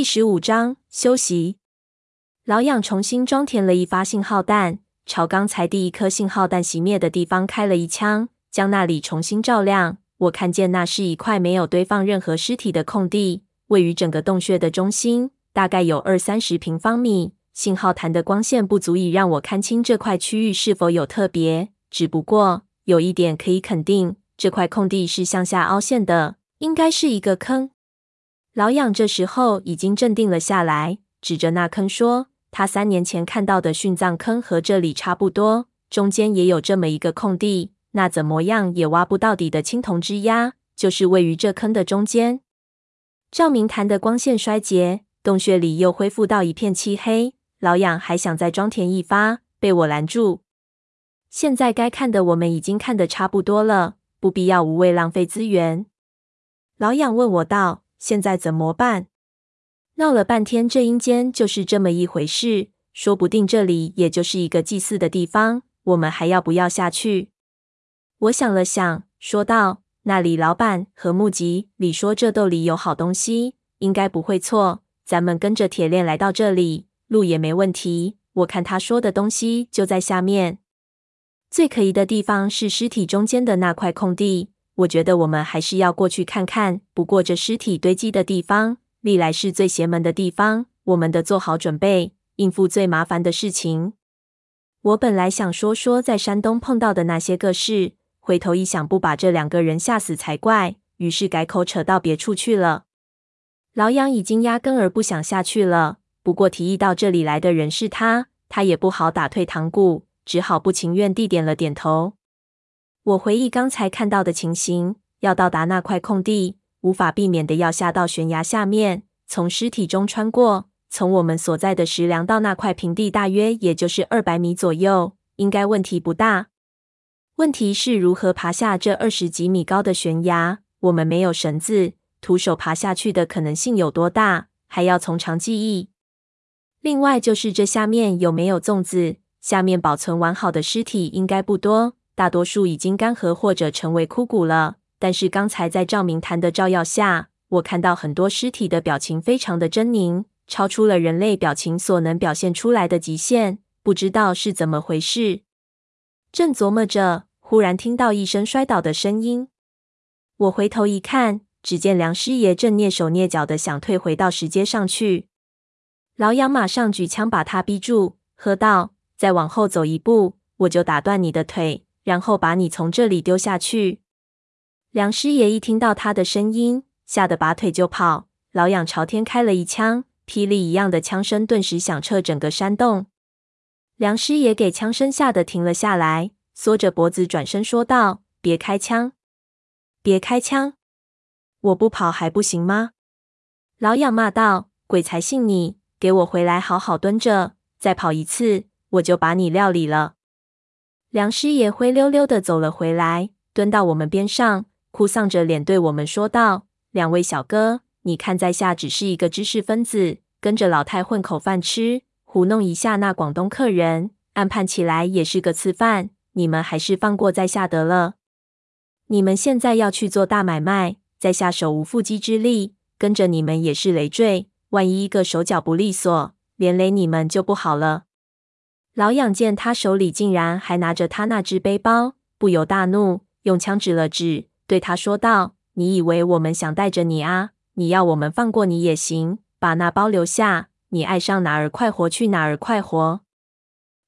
第十五章休息。老养重新装填了一发信号弹，朝刚才第一颗信号弹熄灭的地方开了一枪，将那里重新照亮。我看见那是一块没有堆放任何尸体的空地，位于整个洞穴的中心，大概有二三十平方米。信号弹的光线不足以让我看清这块区域是否有特别，只不过有一点可以肯定，这块空地是向下凹陷的，应该是一个坑。老养这时候已经镇定了下来，指着那坑说：“他三年前看到的殉葬坑和这里差不多，中间也有这么一个空地。那怎么样也挖不到底的青铜之鸭，就是位于这坑的中间。”照明弹的光线衰竭，洞穴里又恢复到一片漆黑。老养还想再装填一发，被我拦住。现在该看的我们已经看得差不多了，不必要无谓浪费资源。老养问我道。现在怎么办？闹了半天，这阴间就是这么一回事。说不定这里也就是一个祭祀的地方。我们还要不要下去？我想了想，说道：“那里老板和木吉里说这洞里有好东西，应该不会错。咱们跟着铁链来到这里，路也没问题。我看他说的东西就在下面。最可疑的地方是尸体中间的那块空地。”我觉得我们还是要过去看看。不过这尸体堆积的地方，历来是最邪门的地方。我们得做好准备，应付最麻烦的事情。我本来想说说在山东碰到的那些个事，回头一想，不把这两个人吓死才怪。于是改口扯到别处去了。老杨已经压根儿不想下去了。不过提议到这里来的人是他，他也不好打退堂鼓，只好不情愿地点了点头。我回忆刚才看到的情形，要到达那块空地，无法避免的要下到悬崖下面，从尸体中穿过。从我们所在的石梁到那块平地，大约也就是二百米左右，应该问题不大。问题是如何爬下这二十几米高的悬崖？我们没有绳子，徒手爬下去的可能性有多大？还要从长计议。另外就是这下面有没有粽子？下面保存完好的尸体应该不多。大多数已经干涸或者成为枯骨了，但是刚才在照明弹的照耀下，我看到很多尸体的表情非常的狰狞，超出了人类表情所能表现出来的极限，不知道是怎么回事。正琢磨着，忽然听到一声摔倒的声音，我回头一看，只见梁师爷正蹑手蹑脚的想退回到石阶上去，老杨马上举枪把他逼住，喝道：“再往后走一步，我就打断你的腿。”然后把你从这里丢下去。梁师爷一听到他的声音，吓得拔腿就跑。老痒朝天开了一枪，霹雳一样的枪声顿时响彻整个山洞。梁师爷给枪声吓得停了下来，缩着脖子转身说道：“别开枪，别开枪！我不跑还不行吗？”老痒骂道：“鬼才信你！给我回来好好蹲着，再跑一次，我就把你料理了。”梁师爷灰溜溜的走了回来，蹲到我们边上，哭丧着脸对我们说道：“两位小哥，你看在下只是一个知识分子，跟着老太混口饭吃，糊弄一下那广东客人，暗判起来也是个次犯，你们还是放过在下得了。你们现在要去做大买卖，在下手无缚鸡之力，跟着你们也是累赘，万一一个手脚不利索，连累你们就不好了。”老养见他手里竟然还拿着他那只背包，不由大怒，用枪指了指，对他说道：“你以为我们想带着你啊？你要我们放过你也行，把那包留下，你爱上哪儿快活去哪儿快活。”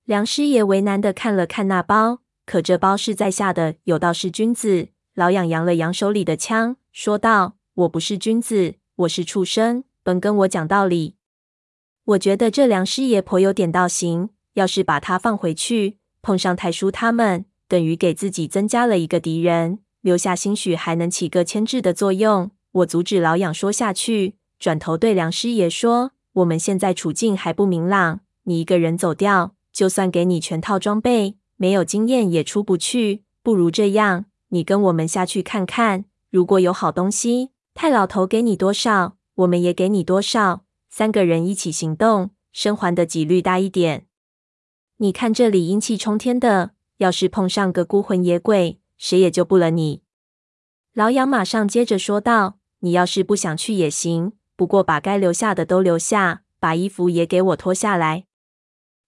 梁师爷为难的看了看那包，可这包是在下的，有道是君子。老养扬了扬手里的枪，说道：“我不是君子，我是畜生，甭跟我讲道理。”我觉得这梁师爷颇有点道行。要是把他放回去，碰上太叔他们，等于给自己增加了一个敌人，留下兴许还能起个牵制的作用。我阻止老痒说下去，转头对梁师爷说：“我们现在处境还不明朗，你一个人走掉，就算给你全套装备，没有经验也出不去。不如这样，你跟我们下去看看，如果有好东西，太老头给你多少，我们也给你多少，三个人一起行动，生还的几率大一点。”你看这里阴气冲天的，要是碰上个孤魂野鬼，谁也救不了你。老杨马上接着说道：“你要是不想去也行，不过把该留下的都留下，把衣服也给我脱下来。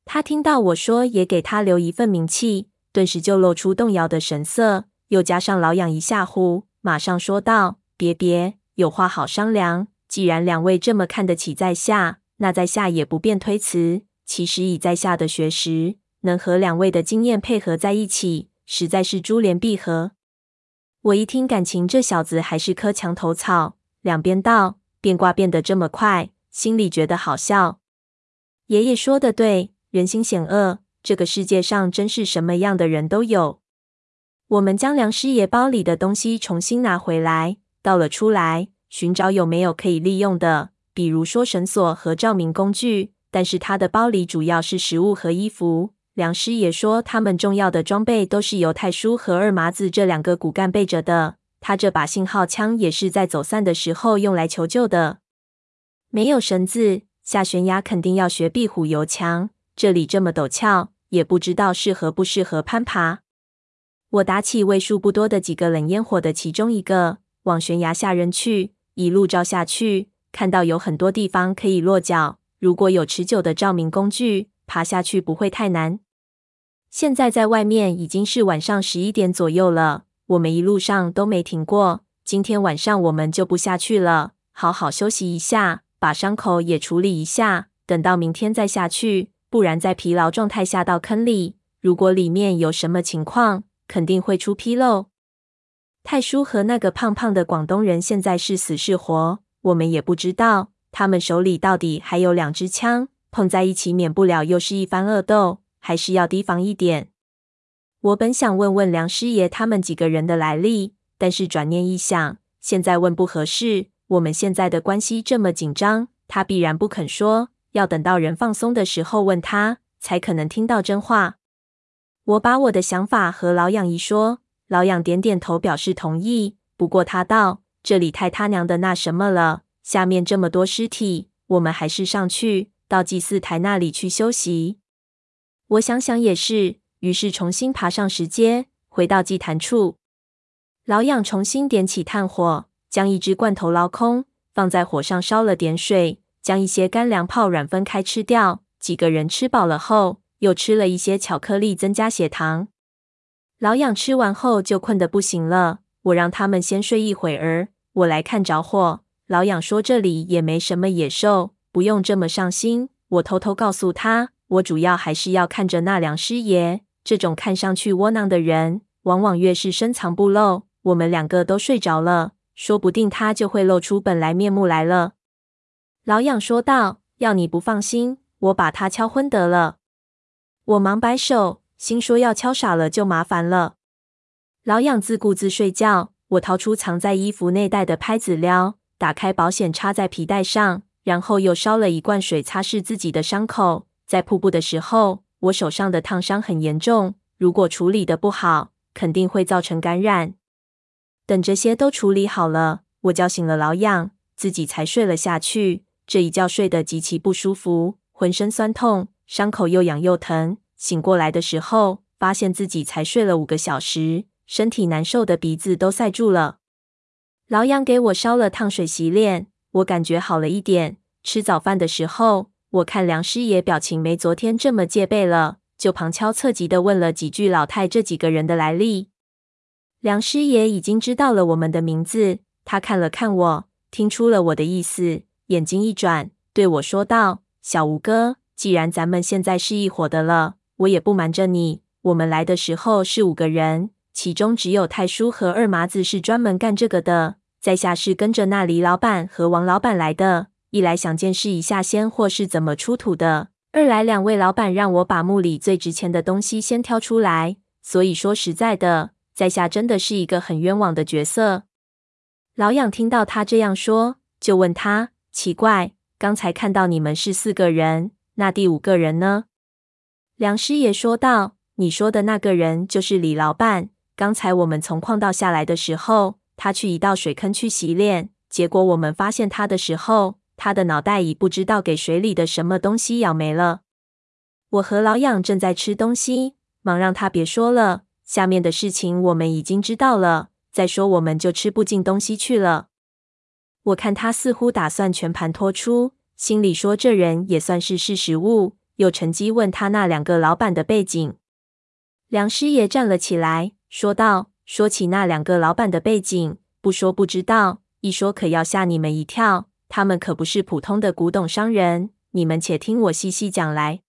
他听到我说也给他留一份名气，顿时就露出动摇的神色，又加上老杨一吓唬，马上说道：“别别，有话好商量。既然两位这么看得起在下，那在下也不便推辞。其实以在下的学识，能和两位的经验配合在一起，实在是珠联璧合。”我一听，感情这小子还是颗墙头草。两边倒，变卦变得这么快，心里觉得好笑。爷爷说的对，人心险恶，这个世界上真是什么样的人都有。我们将梁师爷包里的东西重新拿回来，倒了出来，寻找有没有可以利用的，比如说绳索和照明工具。但是他的包里主要是食物和衣服。梁师也说，他们重要的装备都是由太叔和二麻子这两个骨干背着的。他这把信号枪也是在走散的时候用来求救的。没有绳子，下悬崖肯定要学壁虎游墙。这里这么陡峭，也不知道适合不适合攀爬。我打起为数不多的几个冷烟火的其中一个，往悬崖下扔去，一路照下去，看到有很多地方可以落脚。如果有持久的照明工具，爬下去不会太难。现在在外面已经是晚上十一点左右了，我们一路上都没停过。今天晚上我们就不下去了，好好休息一下，把伤口也处理一下，等到明天再下去。不然在疲劳状态下到坑里，如果里面有什么情况，肯定会出纰漏。太叔和那个胖胖的广东人现在是死是活，我们也不知道。他们手里到底还有两支枪，碰在一起，免不了又是一番恶斗。还是要提防一点。我本想问问梁师爷他们几个人的来历，但是转念一想，现在问不合适。我们现在的关系这么紧张，他必然不肯说，要等到人放松的时候问他，才可能听到真话。我把我的想法和老养一说，老养点点头表示同意。不过他道：“这里太他娘的那什么了，下面这么多尸体，我们还是上去到祭祀台那里去休息。”我想想也是，于是重新爬上石阶，回到祭坛处。老养重新点起炭火，将一只罐头捞空，放在火上烧了点水，将一些干粮泡软分开吃掉。几个人吃饱了后，又吃了一些巧克力，增加血糖。老养吃完后就困得不行了，我让他们先睡一会儿，我来看着火。老养说这里也没什么野兽，不用这么上心。我偷偷告诉他。我主要还是要看着那梁师爷，这种看上去窝囊的人，往往越是深藏不露。我们两个都睡着了，说不定他就会露出本来面目来了。老养说道：“要你不放心，我把他敲昏得了。”我忙摆手，心说要敲傻了就麻烦了。老养自顾自睡觉，我掏出藏在衣服内袋的拍子撩，打开保险插在皮带上，然后又烧了一罐水擦拭自己的伤口。在瀑布的时候，我手上的烫伤很严重，如果处理得不好，肯定会造成感染。等这些都处理好了，我叫醒了老痒，自己才睡了下去。这一觉睡得极其不舒服，浑身酸痛，伤口又痒又疼。醒过来的时候，发现自己才睡了五个小时，身体难受的鼻子都塞住了。老杨给我烧了烫水洗脸，我感觉好了一点。吃早饭的时候，我看梁师爷表情没昨天这么戒备了，就旁敲侧击地问了几句老太这几个人的来历。梁师爷已经知道了我们的名字，他看了看我，听出了我的意思，眼睛一转，对我说道：“小吴哥，既然咱们现在是一伙的了，我也不瞒着你，我们来的时候是五个人，其中只有太叔和二麻子是专门干这个的，在下是跟着那李老板和王老板来的。”一来想见识一下仙货是怎么出土的，二来两位老板让我把墓里最值钱的东西先挑出来。所以说实在的，在下真的是一个很冤枉的角色。老养听到他这样说，就问他：奇怪，刚才看到你们是四个人，那第五个人呢？梁师爷说道：你说的那个人就是李老板。刚才我们从矿道下来的时候，他去一道水坑去洗脸，结果我们发现他的时候。他的脑袋已不知道给水里的什么东西咬没了。我和老养正在吃东西，忙让他别说了。下面的事情我们已经知道了，再说我们就吃不进东西去了。我看他似乎打算全盘托出，心里说这人也算是识时务，又趁机问他那两个老板的背景。梁师爷站了起来，说道：“说起那两个老板的背景，不说不知道，一说可要吓你们一跳。他们可不是普通的古董商人，你们且听我细细讲来。”